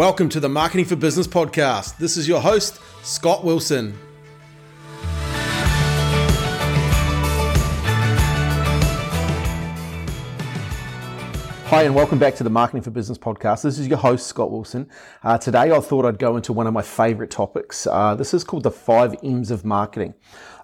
Welcome to the Marketing for Business podcast. This is your host, Scott Wilson. Hi, and welcome back to the Marketing for Business podcast. This is your host, Scott Wilson. Uh, today, I thought I'd go into one of my favorite topics. Uh, this is called the five M's of marketing.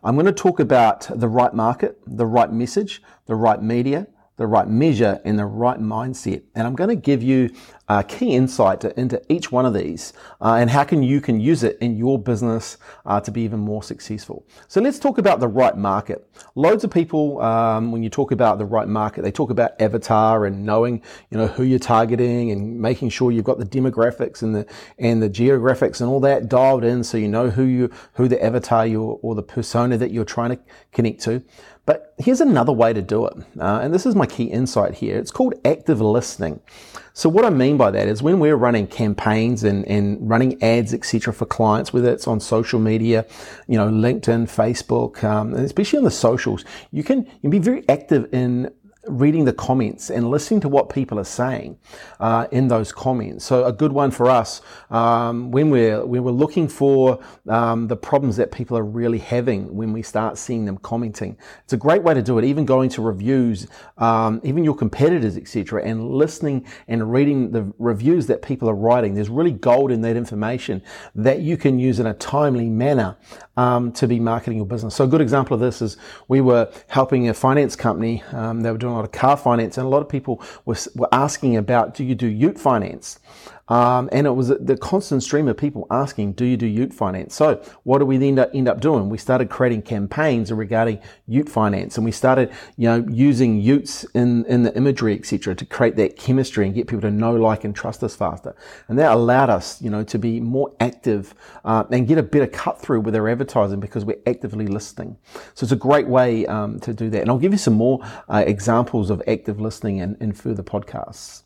I'm going to talk about the right market, the right message, the right media, the right measure and the right mindset. And I'm going to give you a key insight into each one of these uh, and how can you can use it in your business uh, to be even more successful. So let's talk about the right market. Loads of people, um, when you talk about the right market, they talk about avatar and knowing, you know, who you're targeting and making sure you've got the demographics and the and the geographics and all that dialed in, so you know who you who the avatar you or the persona that you're trying to connect to. But here's another way to do it. Uh, and this is my key insight here. It's called active listening. So what I mean by that is when we're running campaigns and, and running ads, etc., for clients, whether it's on social media, you know, LinkedIn, Facebook, um, especially on the socials, you can, you can be very active in reading the comments and listening to what people are saying uh, in those comments. So a good one for us um, when we're when we're looking for um, the problems that people are really having when we start seeing them commenting. It's a great way to do it. Even going to reviews, um, even your competitors, etc., and listening and reading the reviews that people are writing. There's really gold in that information that you can use in a timely manner um, to be marketing your business. So a good example of this is we were helping a finance company. Um, they were doing lot of car finance, and a lot of people were, were asking about, do you do ute finance? Um, and it was the constant stream of people asking, do you do ute finance? So what do we end up, end up doing? We started creating campaigns regarding ute finance and we started, you know, using utes in, in the imagery, etc., to create that chemistry and get people to know, like, and trust us faster. And that allowed us, you know, to be more active uh, and get a better cut through with our advertising because we're actively listening. So it's a great way um, to do that. And I'll give you some more uh, examples of active listening in, in further podcasts.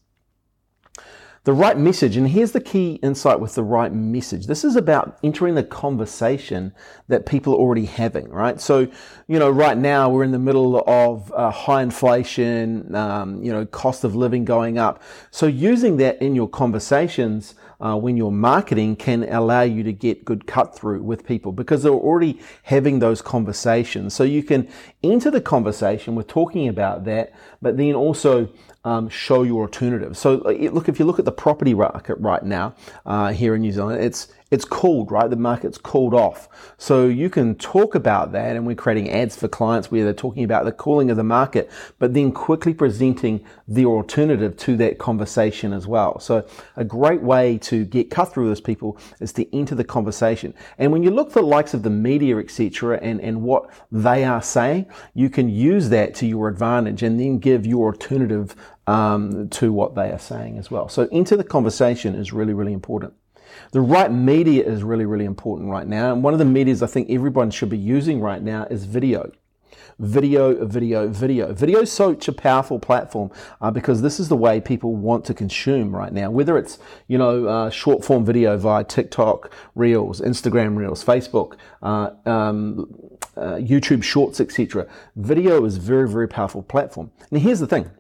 The right message, and here's the key insight with the right message. This is about entering the conversation that people are already having, right? So, you know, right now we're in the middle of uh, high inflation, um, you know, cost of living going up. So using that in your conversations uh, when you're marketing can allow you to get good cut through with people because they're already having those conversations. So you can enter the conversation with talking about that, but then also um, show your alternative. So look, if you look at the property market right now uh, here in New Zealand, it's it's cooled, right? The market's cooled off. So you can talk about that and we're creating ads for clients where they're talking about the cooling of the market, but then quickly presenting the alternative to that conversation as well. So a great way to get cut through those people is to enter the conversation. And when you look for the likes of the media, etc., and, and what they are saying, you can use that to your advantage and then give your alternative um, to what they are saying as well. So enter the conversation is really, really important. The right media is really, really important right now. And one of the medias I think everyone should be using right now is video. Video, video, video. Video is such a powerful platform uh, because this is the way people want to consume right now. Whether it's you know uh, short form video via TikTok Reels, Instagram Reels, Facebook, uh, um, uh, YouTube Shorts, etc. Video is very, very powerful platform. And here's the thing: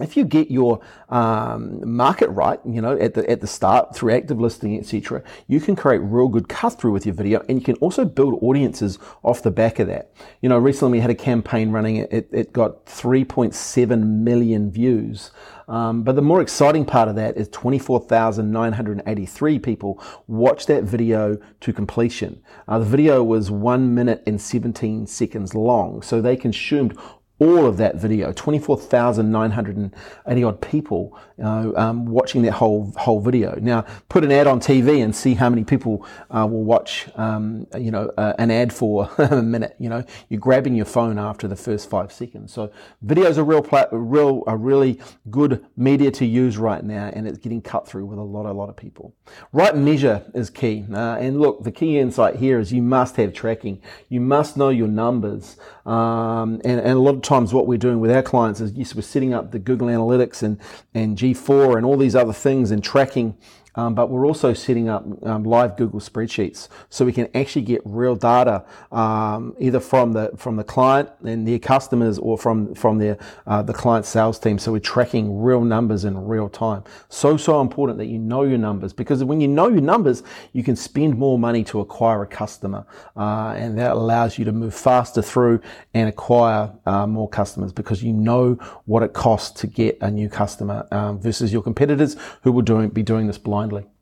if you get your um, market right, you know, at the at the start through active listing, etc., you can create real good cut through with your video, and you can also build audiences off the back of that. You know, recently we had a campaign running; it it got 3.7 million views. Um, but the more exciting part of that is 24,983 people watched that video to completion. Uh, the video was one minute and 17 seconds long, so they consumed all of that video, 24,980 odd people uh, um, watching that whole whole video. Now, put an ad on TV and see how many people uh, will watch, um, you know, uh, an ad for a minute. You know, you're grabbing your phone after the first five seconds. So, video is a real, pla- real, a really good media to use right now, and it's getting cut through with a lot, a lot of people. Right measure is key. Uh, and look, the key insight here is you must have tracking. You must know your numbers, um, and, and a lot of times what we're doing with our clients is yes, we're setting up the Google Analytics and, and G4 and all these other things and tracking um, but we're also setting up um, live Google spreadsheets so we can actually get real data um, either from the from the client and their customers or from from their uh, the client sales team. So we're tracking real numbers in real time. So so important that you know your numbers because when you know your numbers, you can spend more money to acquire a customer, uh, and that allows you to move faster through and acquire uh, more customers because you know what it costs to get a new customer um, versus your competitors who will doing, be doing this blindly.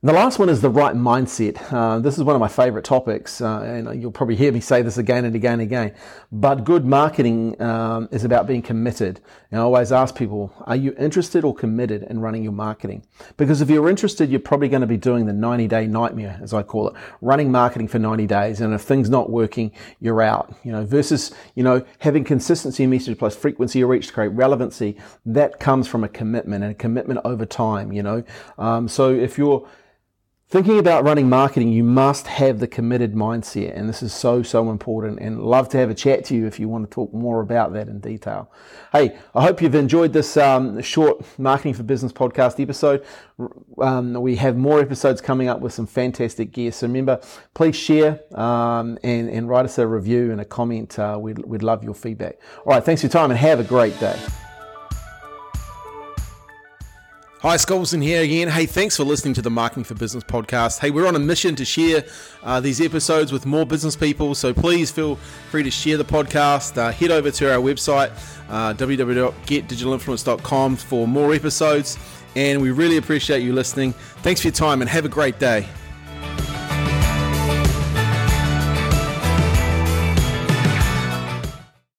The last one is the right mindset. Uh, this is one of my favorite topics, uh, and you'll probably hear me say this again and again and again. But good marketing um, is about being committed. And I always ask people, are you interested or committed in running your marketing? Because if you're interested, you're probably going to be doing the 90 day nightmare, as I call it, running marketing for 90 days. And if things not working, you're out, you know, versus, you know, having consistency in message plus frequency of reach to create relevancy. That comes from a commitment and a commitment over time, you know. Um, so if you're, Thinking about running marketing, you must have the committed mindset, and this is so, so important. And love to have a chat to you if you want to talk more about that in detail. Hey, I hope you've enjoyed this um, short Marketing for Business podcast episode. Um, we have more episodes coming up with some fantastic guests. So remember, please share um, and, and write us a review and a comment. Uh, we'd, we'd love your feedback. All right, thanks for your time and have a great day. Hi, Wilson here again. Hey, thanks for listening to the Marketing for Business podcast. Hey, we're on a mission to share uh, these episodes with more business people, so please feel free to share the podcast. Uh, head over to our website, uh, www.getdigitalinfluence.com, for more episodes, and we really appreciate you listening. Thanks for your time and have a great day.